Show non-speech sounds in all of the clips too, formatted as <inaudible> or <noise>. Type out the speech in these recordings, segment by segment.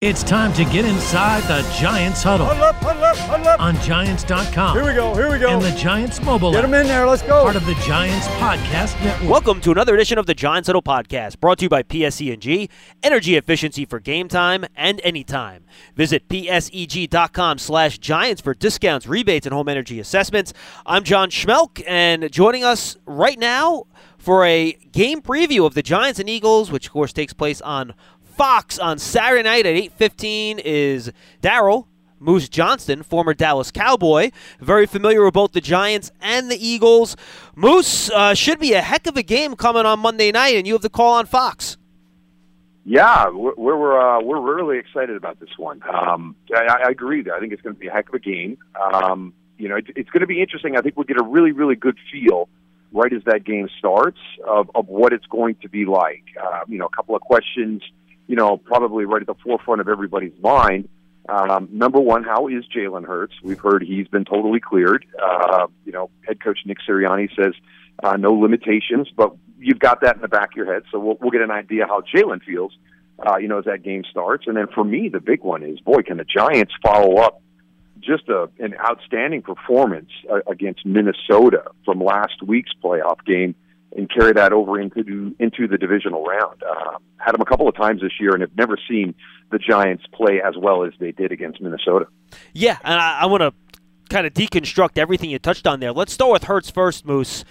It's time to get inside the Giants huddle. Huddle up, huddle up, huddle up. On Giants.com. Here we go, here we go. And the Giants mobile Get them in there, let's go. Part of the Giants Podcast Network. Welcome to another edition of the Giants Huddle Podcast, brought to you by PSEG, energy efficiency for game time and anytime. Visit pseg.com slash giants for discounts, rebates, and home energy assessments. I'm John Schmeelk, and joining us right now for a game preview of the Giants and Eagles, which of course takes place on Fox on Saturday night at 8:15 is Daryl Moose Johnston, former Dallas Cowboy, very familiar with both the Giants and the Eagles. Moose uh, should be a heck of a game coming on Monday night, and you have the call on Fox. Yeah, we're we're uh, we're really excited about this one. Um, I, I agree. I think it's going to be a heck of a game. Um, you know, it, it's going to be interesting. I think we'll get a really really good feel right as that game starts of, of what it's going to be like. Uh, you know, a couple of questions you know, probably right at the forefront of everybody's mind. Um, number one, how is Jalen Hurts? We've heard he's been totally cleared. Uh, you know, head coach Nick Sirianni says uh, no limitations, but you've got that in the back of your head, so we'll, we'll get an idea how Jalen feels. Uh, you know, as that game starts, and then for me, the big one is, boy, can the Giants follow up just a, an outstanding performance uh, against Minnesota from last week's playoff game? And carry that over into into the divisional round. Uh, had them a couple of times this year, and have never seen the Giants play as well as they did against Minnesota. Yeah, and I, I want to kind of deconstruct everything you touched on there. Let's start with Hurts first, Moose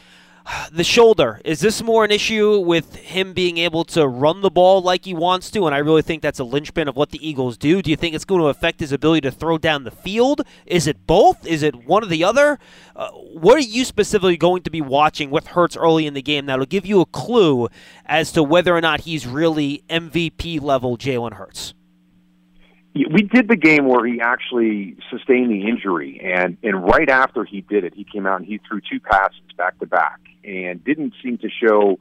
the shoulder. Is this more an issue with him being able to run the ball like he wants to? And i really think that's a linchpin of what the eagles do. Do you think it's going to affect his ability to throw down the field? Is it both? Is it one or the other? Uh, what are you specifically going to be watching with Hurts early in the game that'll give you a clue as to whether or not he's really mvp level jalen hurts we did the game where he actually sustained the injury and and right after he did it he came out and he threw two passes back to back and didn't seem to show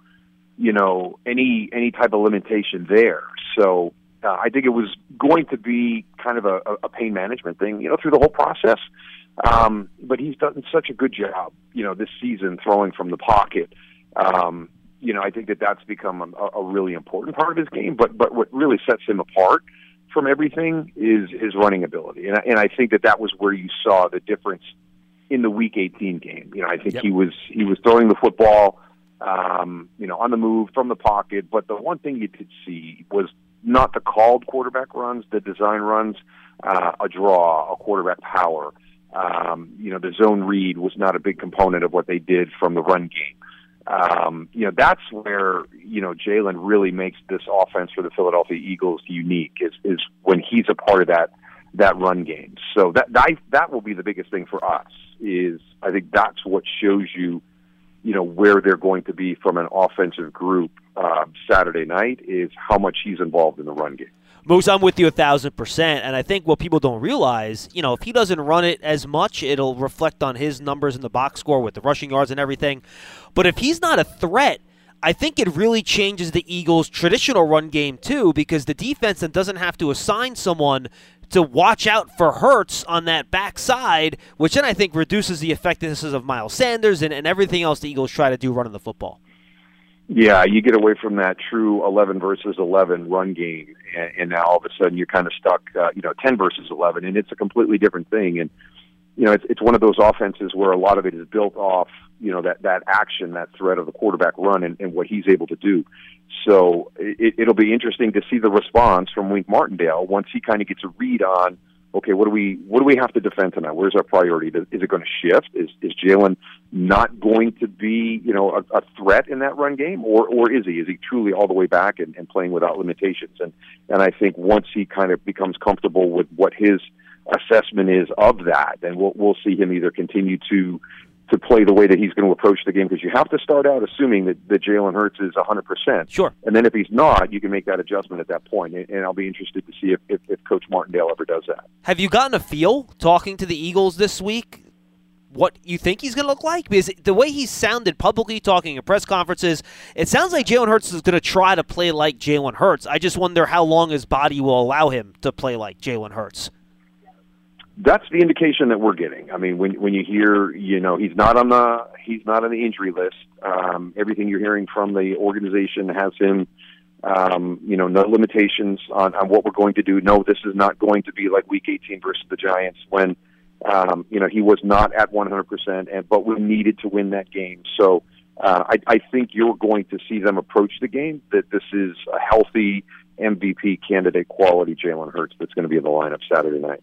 you know any any type of limitation there so uh, I think it was going to be kind of a, a pain management thing, you know, through the whole process. Um, but he's done such a good job, you know, this season throwing from the pocket. Um, you know, I think that that's become a, a really important part of his game. But but what really sets him apart from everything is his running ability, and I, and I think that that was where you saw the difference in the Week 18 game. You know, I think Yep. he was he was throwing the football, um, you know, on the move from the pocket. But the one thing you did see was not the called quarterback runs, the design runs, uh, a draw, a quarterback power. Um, you know, the zone read was not a big component of what they did from the run game um, you know, that's where, you know, Jalen really makes this offense for the Philadelphia Eagles unique is, is when he's a part of that, that run game. So that, that, that will be the biggest thing for us is I think that's what shows you, you know, where they're going to be from an offensive group, uh, Saturday night is how much he's involved in the run game. Moose, I'm with you a thousand percent, and I think what people don't realize, you know, if he doesn't run it as much, it'll reflect on his numbers in the box score with the rushing yards and everything. But if he's not a threat, I think it really changes the Eagles' traditional run game too, because the defense then doesn't have to assign someone to watch out for Hurts on that backside, which then I think reduces the effectiveness of Miles Sanders and, and everything else the Eagles try to do running the football. Yeah, you get away from that true 11 versus 11 run game, and, and now all of a sudden you're kind of stuck, uh, you know, 10 versus 11, and it's a completely different thing. And you know, it's it's one of those offenses where a lot of it is built off, you know that that action, that threat of the quarterback run, and, and what he's able to do. So it, it'll be interesting to see the response from Wink Martindale once he kind of gets a read on okay, what do we what do we have to defend tonight? Where's our priority? Is it going to shift? Is is Jalen not going to be you know a, a threat in that run game, or or is he? Is he truly all the way back and, and playing without limitations? And and I think once he kind of becomes comfortable with what his assessment is of that, then we'll we'll see him either continue to to play the way that he's going to approach the game because you have to start out assuming that, that Jalen Hurts is 100%. Sure. And then if he's not, you can make that adjustment at that point. And, and I'll be interested to see if, if, if Coach Martindale ever does that. Have you gotten a feel talking to the Eagles this week? What you think he's going to look like? Because the way he sounded publicly talking at press conferences, it sounds like Jalen Hurts is going to try to play like Jalen Hurts. I just wonder how long his body will allow him to play like Jalen Hurts that's the indication that we're getting. I mean, when when you hear, you know, he's not on the he's not on the injury list. Um, everything you're hearing from the organization has him, um, you know, no limitations on, on what we're going to do. No, this is not going to be like Week 18 versus the Giants when, um, you know, he was not at 100 percent, and but we needed to win that game. So. Uh, I, I think you're going to see them approach the game that this is a healthy MVP candidate quality Jalen Hurts that's going to be in the lineup Saturday night.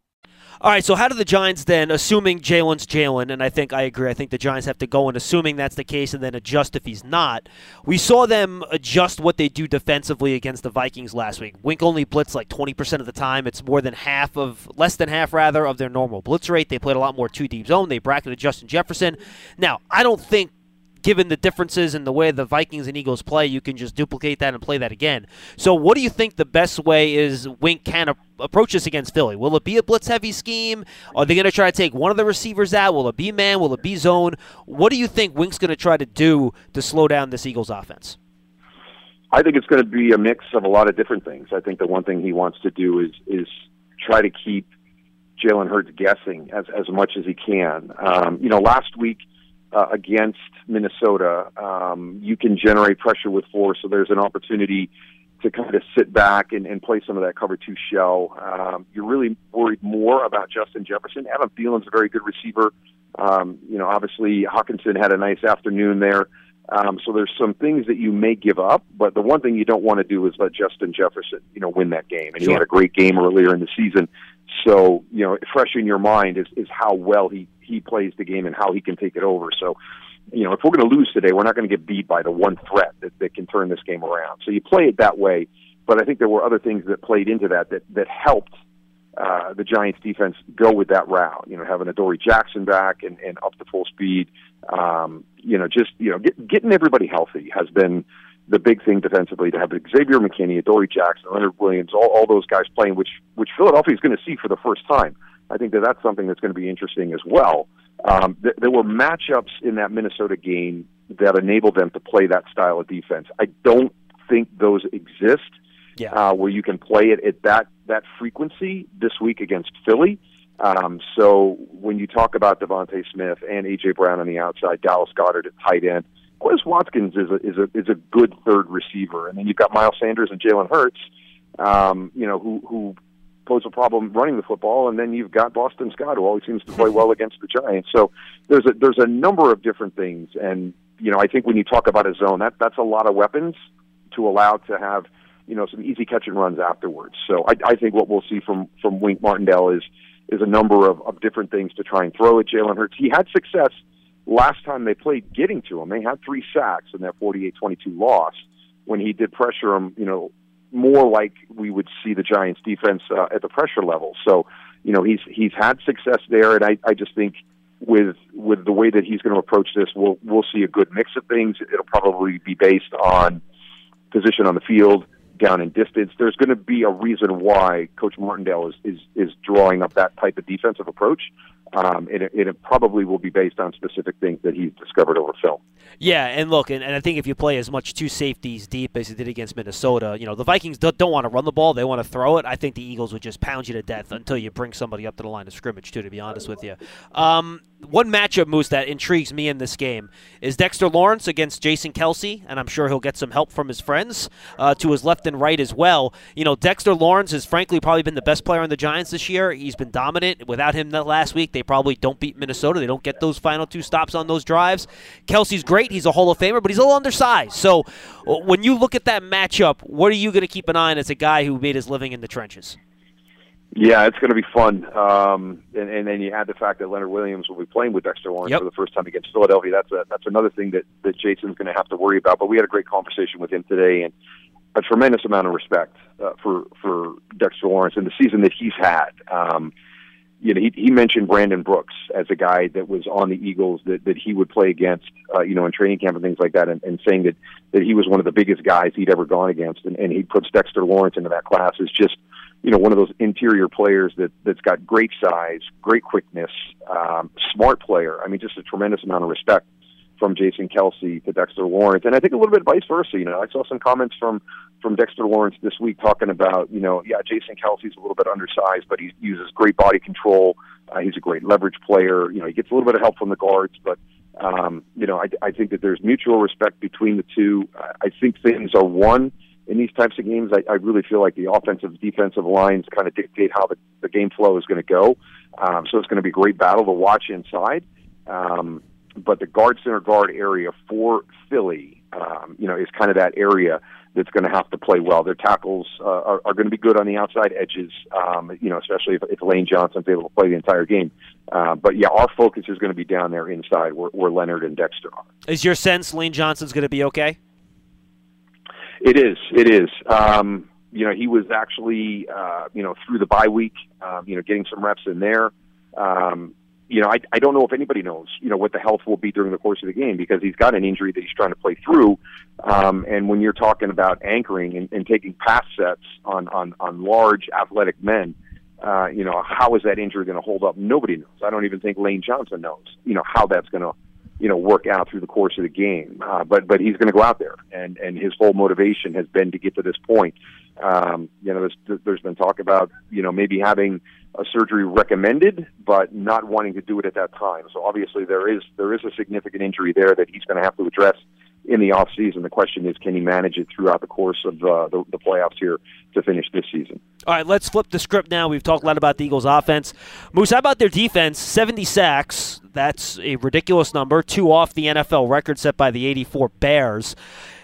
All right, so how do the Giants then, assuming Jalen's Jalen, and I think I agree, I think the Giants have to go in assuming that's the case and then adjust if he's not. We saw them adjust what they do defensively against the Vikings last week. Wink only blitz like 20% of the time. It's more than half of, less than half rather, of their normal blitz rate. They played a lot more two deep zone. They bracketed Justin Jefferson. Now, I don't think given the differences in the way the Vikings and Eagles play, you can just duplicate that and play that again. So, what do you think the best way is Wink can a- approach this against Philly? Will it be a blitz heavy scheme? Are they going to try to take one of the receivers out? Will it be man? Will it be zone? What do you think Wink's going to try to do to slow down this Eagles offense? I think it's going to be a mix of a lot of different things. I think the one thing he wants to do is is try to keep Jalen Hurts guessing as as much as he can. Um, you know, last week uh, against Minnesota, um, you can generate pressure with force. So there's an opportunity to kind of sit back and, and play some of that cover two shell. Um, you're really worried more about Justin Jefferson. Adam Thielen's a very good receiver. Um, you know, obviously Hockenson had a nice afternoon there. Um, so there's some things that you may give up, but the one thing you don't want to do is let Justin Jefferson, you know, win that game. And he had a great game earlier in the season. So, you know, fresh in your mind is, is how well he, he plays the game and how he can take it over. So, you know, if we're going to lose today, we're not going to get beat by the one threat that, that can turn this game around. So you play it that way. But I think there were other things that played into that that, that helped uh, the Giants defense go with that route. You know, having Adoree Jackson back and, and up to full speed. Um, you know, just, you know, get, getting everybody healthy has been the big thing defensively to have Xavier McKinney, Adoree Jackson, Leonard Williams, all, all those guys playing, which which Philadelphia is going to see for the first time. I think that that's something that's going to be interesting as well. Um, th- there were matchups in that Minnesota game that enabled them to play that style of defense. I don't think those exist Yeah. uh, where you can play it at that that frequency this week against Philly. Um, so when you talk about DeVonta Smith and AJ Brown on the outside, Dallas Goedert at tight end, Quez Watkins is a is a is a good third receiver, and then you've got Miles Sanders and Jalen Hurts, um, you know, who who pose a problem running the football, and then you've got Boston Scott, who always seems to play well against the Giants. So there's a there's a number of different things, and you know, I think when you talk about a zone, that that's a lot of weapons to allow to have you know some easy catch and runs afterwards. So I, I think what we'll see from from Wink Martindale is is a number of, of different things to try and throw at Jalen Hurts. He had success last time they played getting to him. They had three sacks in that 48-22 loss when he did pressure him, you know, more like we would see the Giants defense uh, at the pressure level. So, you know, he's he's had success there, and I, I just think with with the way that he's going to approach this, we'll we'll see a good mix of things. It'll probably be based on position on the field, down in distance. There's going to be a reason why Coach Martindale is is, is drawing up that type of defensive approach. Um, and it, it, probably will be based on specific things that he's discovered over film. Yeah, and look, and, and I think if you play as much two safeties deep as he did against Minnesota, you know the Vikings don't, don't want to run the ball; they want to throw it. I think the Eagles would just pound you to death until you bring somebody up to the line of scrimmage, too. To be honest with you, um, one matchup, Moose, that intrigues me in this game is Dexter Lawrence against Jason Kelce, and I'm sure he'll get some help from his friends uh, to his left and right as well. You know, Dexter Lawrence has frankly probably been the best player on the Giants this year. He's been dominant. Without him last week, they probably don't beat Minnesota. They don't get those final two stops on those drives. Kelce's great. He's a Hall of Famer, but he's a little undersized. So uh, when you look at that matchup, what are you going to keep an eye on as a guy who made his living in the trenches? Yeah, it's going to be fun. Um, and, and then you add the fact that Leonard Williams will be playing with Dexter Lawrence yep. for the first time against Philadelphia. That's a, that's another thing that, that Jason's going to have to worry about. But we had a great conversation with him today and a tremendous amount of respect uh, for, for Dexter Lawrence and the season that he's had. Um, you know, he, he mentioned Brandon Brooks as a guy that was on the Eagles that, that he would play against, uh, you know, in training camp and things like that, and, and saying that, that he was one of the biggest guys he'd ever gone against, and, and he puts Dexter Lawrence into that class is just – you know, one of those interior players that that's got great size, great quickness, um, smart player. I mean, just a tremendous amount of respect from Jason Kelce to Dexter Lawrence, and I think a little bit vice versa. You know, I saw some comments from from Dexter Lawrence this week talking about, you know, yeah, Jason Kelce's a little bit undersized, but he uses great body control. Uh, he's a great leverage player. You know, he gets a little bit of help from the guards, but um, you know, I, I think that there's mutual respect between the two. I think things are one in these types of games, I, I really feel like the offensive defensive lines kind of dictate how the, the game flow is going to go. Um, so it's going to be a great battle to watch inside. Um, but the guard center guard area for Philly, um, you know, is kind of that area that's going to have to play well. Their tackles uh, are, are going to be good on the outside edges, um, you know, especially if, if Lane Johnson's able to play the entire game. Uh, but yeah, our focus is going to be down there inside where, where Leonard and Dexter are. Is your sense Lane Johnson's going to be okay? It is. It is. Um, you know, he was actually, uh, you know, through the bye week, um, you know, getting some reps in there. Um, you know, I, I don't know if anybody knows, you know, what the health will be during the course of the game because he's got an injury that he's trying to play through. Um, and when you're talking about anchoring and, and taking pass sets on, on, on large athletic men, uh, you know, how is that injury going to hold up? Nobody knows. I don't even think Lane Johnson knows, you know, how that's going to you know work out through the course of the game. Uh, but but he's going to go out there, and and his whole motivation has been to get to this point. Um, you know, there's there's been talk about you know maybe having a surgery recommended, but not wanting to do it at that time. So obviously there is there is a significant injury there that he's going to have to address in the off season. The question is, can he manage it throughout the course of uh, the, the playoffs here to finish this season? All right, let's flip the script now. We've talked a lot about the Eagles' offense. Moose, how about their defense? 70 sacks. That's a ridiculous number. Two off the NFL record set by the 84 Bears.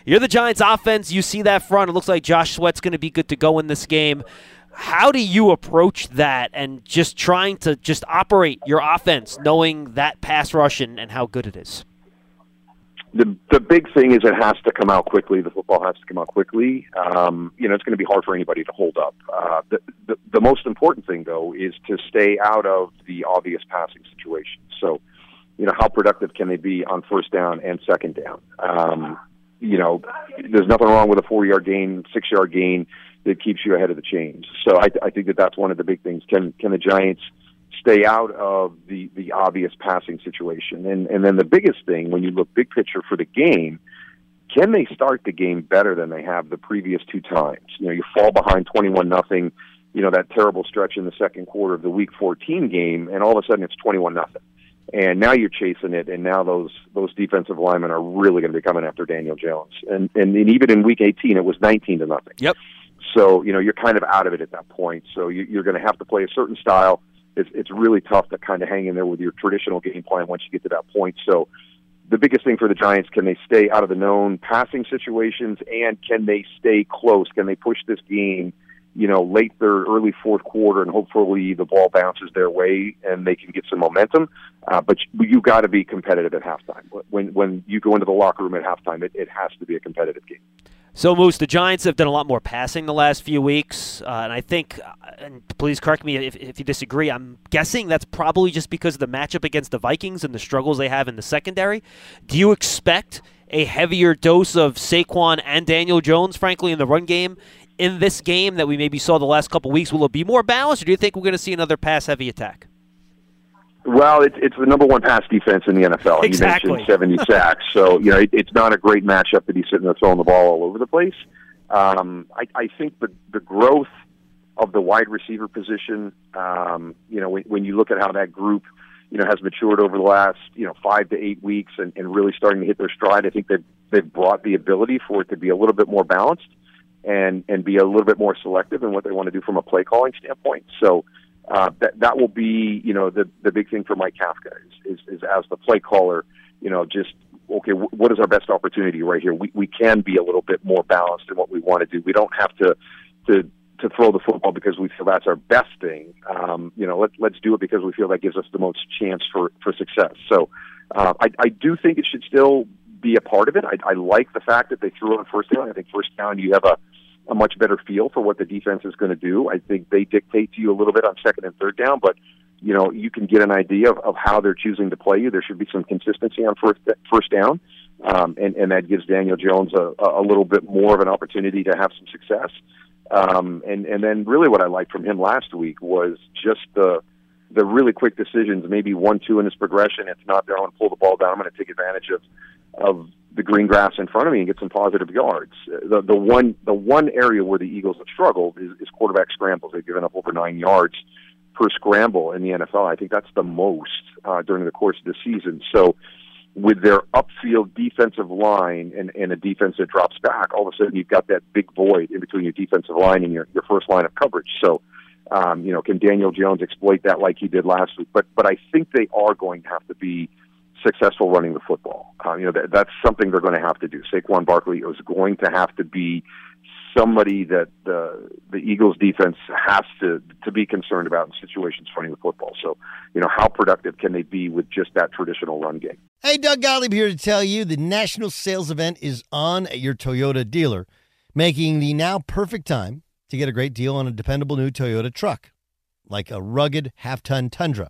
You're the Giants' offense. You see that front. It looks like Josh Sweat's going to be good to go in this game. How do you approach that and just trying to just operate your offense, knowing that pass rush and, and how good it is? The the big thing is it has to come out quickly. The football has to come out quickly. Um, you know, it's going to be hard for anybody to hold up. Uh, the, the the most important thing though is to stay out of the obvious passing situations. So, you know, how productive can they be on first down and second down? Um, you know, there's nothing wrong with a four yard gain, six yard gain that keeps you ahead of the chains. So I, I think that that's one of the big things. Can can the Giants stay out of the the obvious passing situation. And and then the biggest thing when you look big picture for the game, can they start the game better than they have the previous two times? You know, you fall behind twenty one nothing, you know, that terrible stretch in the second quarter of the week fourteen game, and all of a sudden it's twenty one nothing. And now you're chasing it, and now those those defensive linemen are really going to be coming after Daniel Jones. And, and and even in week 18, it was 19 to nothing. Yep. So you know you're kind of out of it at that point. So you, you're going to have to play a certain style it's, it's really tough to kind of hang in there with your traditional game plan once you get to that point. So the biggest thing for the Giants, can they stay out of the known passing situations and can they stay close? Can they push this game, you know, late third, early fourth quarter and hopefully the ball bounces their way and they can get some momentum. Uh, but you, you got to be competitive at halftime. When, when you go into the locker room at halftime, it, it has to be a competitive game. So, Moose, the Giants have done a lot more passing the last few weeks, uh, and I think, uh, and please correct me if, if you disagree, I'm guessing that's probably just because of the matchup against the Vikings and the struggles they have in the secondary. Do you expect a heavier dose of Saquon and Daniel Jones, frankly, in the run game in this game that we maybe saw the last couple weeks? Will it be more balanced, or do you think we're going to see another pass-heavy attack? Well, it's it's the number one pass defense in the NFL. Exactly. You mentioned seventy <laughs> sacks, so you know it, it's not a great matchup to be sitting there throwing the ball all over the place. Um, I, I think the the growth of the wide receiver position, um, you know, when, when you look at how that group, you know, has matured over the last you know five to eight weeks and, and really starting to hit their stride, I think they've they've brought the ability for it to be a little bit more balanced and and be a little bit more selective in what they want to do from a play calling standpoint. So uh, that that will be you know the the big thing for Mike Kafka is, is, is as the play caller, you know, just okay, w- what is our best opportunity right here? We we can be a little bit more balanced in what we want to do. We don't have to to to throw the football because we feel that's our best thing. Um, you know, let, let's do it because we feel that gives us the most chance for for success. So uh, I, I do think it should still be a part of it. I, I like the fact that they threw on first down. I think first down you have a a much better feel for what the defense is going to do. I think they dictate to you a little bit on second and third down, but you know you can get an idea of, of how they're choosing to play you. There should be some consistency on first first down, um, and and that gives Daniel Jones a, a little bit more of an opportunity to have some success. Um, and and then really what I liked from him last week was just the the really quick decisions. Maybe one two in his progression. It's not going to pull the ball down. I'm going to take advantage of of the green grass in front of me and get some positive yards. The the one the one area where the Eagles have struggled is, is quarterback scrambles. They've given up over nine yards per scramble in the NFL. I think that's the most uh, during the course of the season. So with their upfield defensive line and, and a defense that drops back, all of a sudden you've got that big void in between your defensive line and your, your first line of coverage. So, um, you know, can Daniel Jones exploit that like he did last week? But but I think they are going to have to be successful running the football. Uh, you know, that, that's something they're going to have to do. Saquon Barkley is going to have to be somebody that the the Eagles defense has to to be concerned about in situations running the football. So, you know, how productive can they be with just that traditional run game? Hey, Doug Gottlieb here to tell you the national sales event is on at your Toyota dealer, making the now perfect time to get a great deal on a dependable new Toyota truck, like a rugged half-ton Tundra.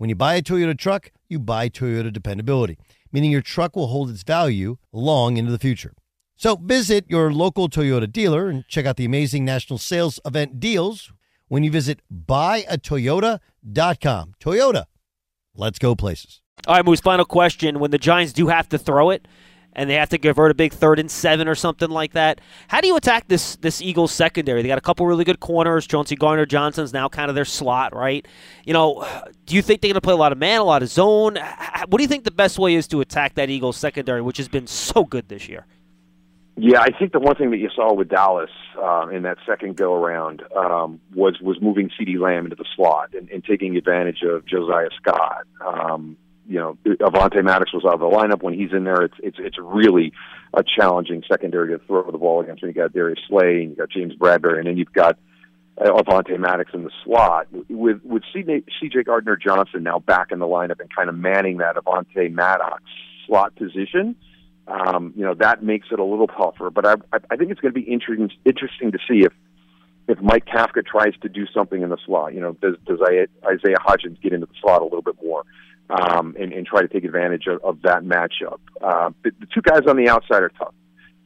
When you buy a Toyota truck, you buy Toyota dependability, meaning your truck will hold its value long into the future. So visit your local Toyota dealer and check out the amazing national sales event deals when you visit buyatoyota.com. Toyota, let's go places. All right, Moose, final question. When the Giants do have to throw it and they have to convert a big third and seven or something like that, how do you attack this this Eagles secondary? They got a couple really good corners. Chauncey Gardner Johnson's now kind of their slot, right? You know, do you think they're going to play a lot of man, a lot of zone? What do you think the best way is to attack that Eagles secondary, which has been so good this year? Yeah, I think the one thing that you saw with Dallas uh, in that second go around um, was was moving CeeDee Lamb into the slot and, and taking advantage of Josiah Scott. Um, you know, Avonte Maddox was out of the lineup. When he's in there, it's it's it's really a challenging secondary to throw the ball against. When you got Darius Slay and you got James Bradberry, and then you've got uh, Avonte Maddox in the slot with with C.J. Gardner Johnson now back in the lineup and kind of manning that Avonte Maddox slot position um, you know that makes it a little tougher. But I, I think it's going to be interesting interesting to see if if Mike Kafka tries to do something in the slot. You know, does does Isaiah Hodgins get into the slot a little bit more um, and, and try to take advantage of, of that matchup? Uh, the, the two guys on the outside are tough.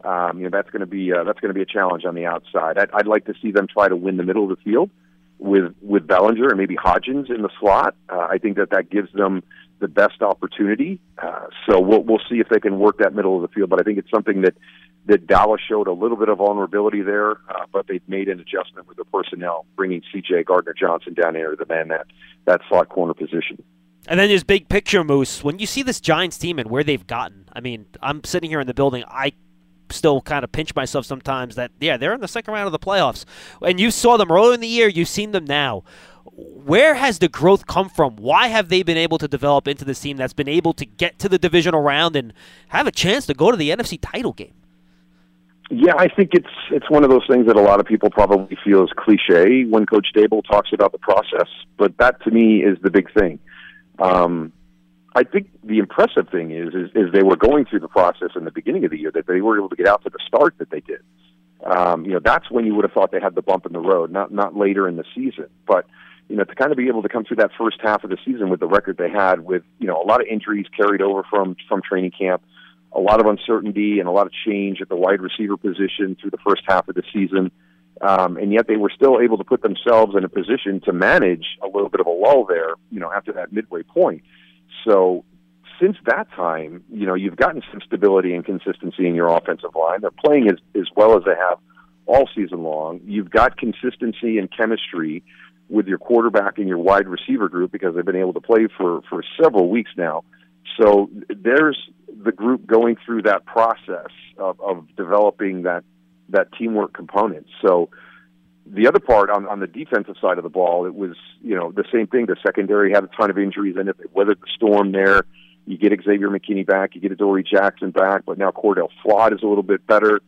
Um, you know, that's going to be uh, that's going to be a challenge on the outside. I'd, I'd like to see them try to win the middle of the field with with Bellinger and maybe Hodgins in the slot. Uh, I think that that gives them the best opportunity. Uh, so we'll we'll see if they can work that middle of the field. But I think it's something that that Dallas showed a little bit of vulnerability there, uh, but they've made an adjustment with the personnel, bringing C.J. Gardner Johnson down here to the man that that slot corner position. And then there's big picture, Moose. When you see this Giants team and where they've gotten, I mean, I'm sitting here in the building. I still kind of pinch myself sometimes that yeah they're in the second round of the playoffs, and you saw them earlier in the year. You've seen them now. Where has the growth come from? Why have they been able to develop into this team that's been able to get to the divisional round and have a chance to go to the NFC title game? Yeah, I think it's it's one of those things that a lot of people probably feel is cliche when Coach Daboll talks about the process, but that to me is the big thing. Um, I think the impressive thing is, is is they were going through the process in the beginning of the year that they were able to get out to the start that they did. Um, you know, that's when you would have thought they had the bump in the road, not not later in the season. But you know, to kind of be able to come through that first half of the season with the record they had, with you know a lot of injuries carried over from from training camp, a lot of uncertainty and a lot of change at the wide receiver position through the first half of the season. Um, and yet they were still able to put themselves in a position to manage a little bit of a lull there, you know, after that midway point. So since that time, you know, you've gotten some stability and consistency in your offensive line. They're playing as, as well as they have all season long. You've got consistency and chemistry with your quarterback and your wide receiver group because they've been able to play for, for several weeks now. So there's the group going through that process of, of developing that that teamwork component. So the other part on, on the defensive side of the ball, it was you know the same thing. The secondary had a ton of injuries, and if it weathered the storm there. You get Xavier McKinney back, you get Adoree Jackson back, but now Cor'Dale Flott is a little bit better.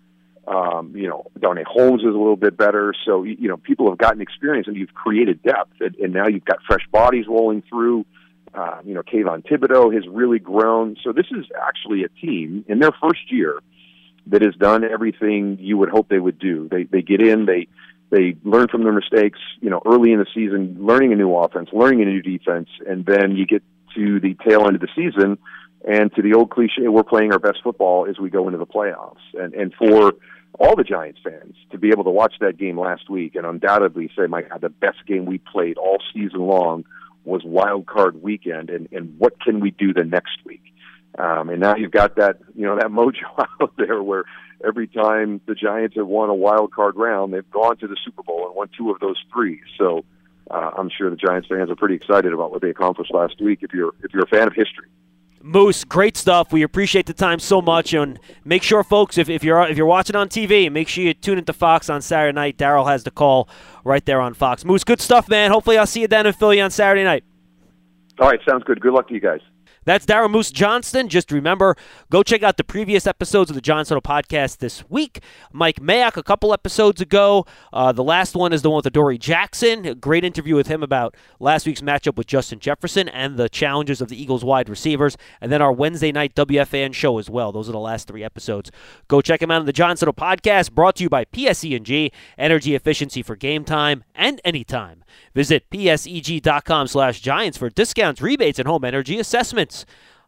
Um, you know, Darnay Holmes is a little bit better. So you know, people have gotten experience, and you've created depth, and, and now you've got fresh bodies rolling through. Uh, you know, Kayvon Thibodeaux has really grown. So this is actually a team in their first year that has done everything you would hope they would do. They they get in, they they learn from their mistakes, you know, early in the season, learning a new offense, learning a new defense, and then you get to the tail end of the season and to the old cliche, we're playing our best football as we go into the playoffs. And and for all the Giants fans to be able to watch that game last week and undoubtedly say, my God, the best game we played all season long was wild card weekend and, and what can we do the next week? Um, and now you've got that, you know, that <laughs> mojo out there where every time the Giants have won a wild card round, they've gone to the Super Bowl and won two of those three. So uh, I'm sure the Giants fans are pretty excited about what they accomplished last week. If you're if you're a fan of history. Moose, great stuff. We appreciate the time so much, and make sure, folks, if, if you're if you're watching on TV, make sure you tune into Fox on Saturday night. Daryl has the call right there on Fox. Moose, good stuff, man. Hopefully, I'll see you down in Philly on Saturday night. All right, sounds good. Good luck to you guys. That's Darren Moose Johnston. Just remember, go check out the previous episodes of the John Soto podcast this week. Mike Mayock a couple episodes ago. Uh, the last one is the one with Dory Jackson. A great interview with him about last week's matchup with Justin Jefferson and the challenges of the Eagles wide receivers. And then our Wednesday night WFAN show as well. Those are the last three episodes. Go check him out on the John Soto podcast, brought to you by PSE&G, energy efficiency for game time and anytime. Visit pseg.com slash giants for discounts, rebates, and home energy assessments.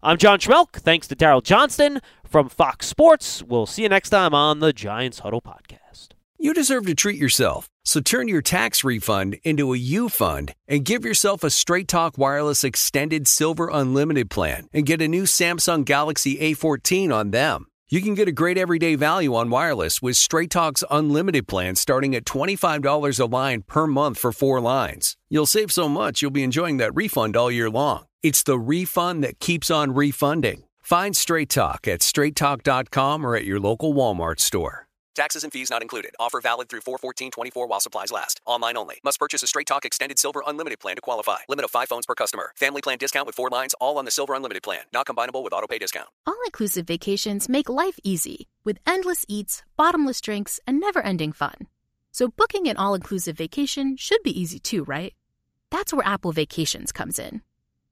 I'm John Schmeelk. Thanks to Daryl Johnston from Fox Sports. We'll see you next time on the Giants Huddle Podcast. You deserve to treat yourself. So turn your tax refund into a U fund and give yourself a Straight Talk Wireless Extended Silver Unlimited plan and get a new Samsung Galaxy A14 on them. You can get a great everyday value on wireless with Straight Talk's unlimited plan starting at $25 a line per month for four lines. You'll save so much you'll be enjoying that refund all year long. It's the refund that keeps on refunding. Find Straight Talk at straighttalk.com or at your local Walmart store. Taxes and fees not included. Offer valid through 41424 while supplies last. Online only. Must purchase a Straight Talk Extended Silver Unlimited plan to qualify. Limit of 5 phones per customer. Family plan discount with 4 lines all on the Silver Unlimited plan. Not combinable with auto pay discount. All inclusive vacations make life easy with endless eats, bottomless drinks, and never ending fun. So booking an all inclusive vacation should be easy too, right? That's where Apple Vacations comes in.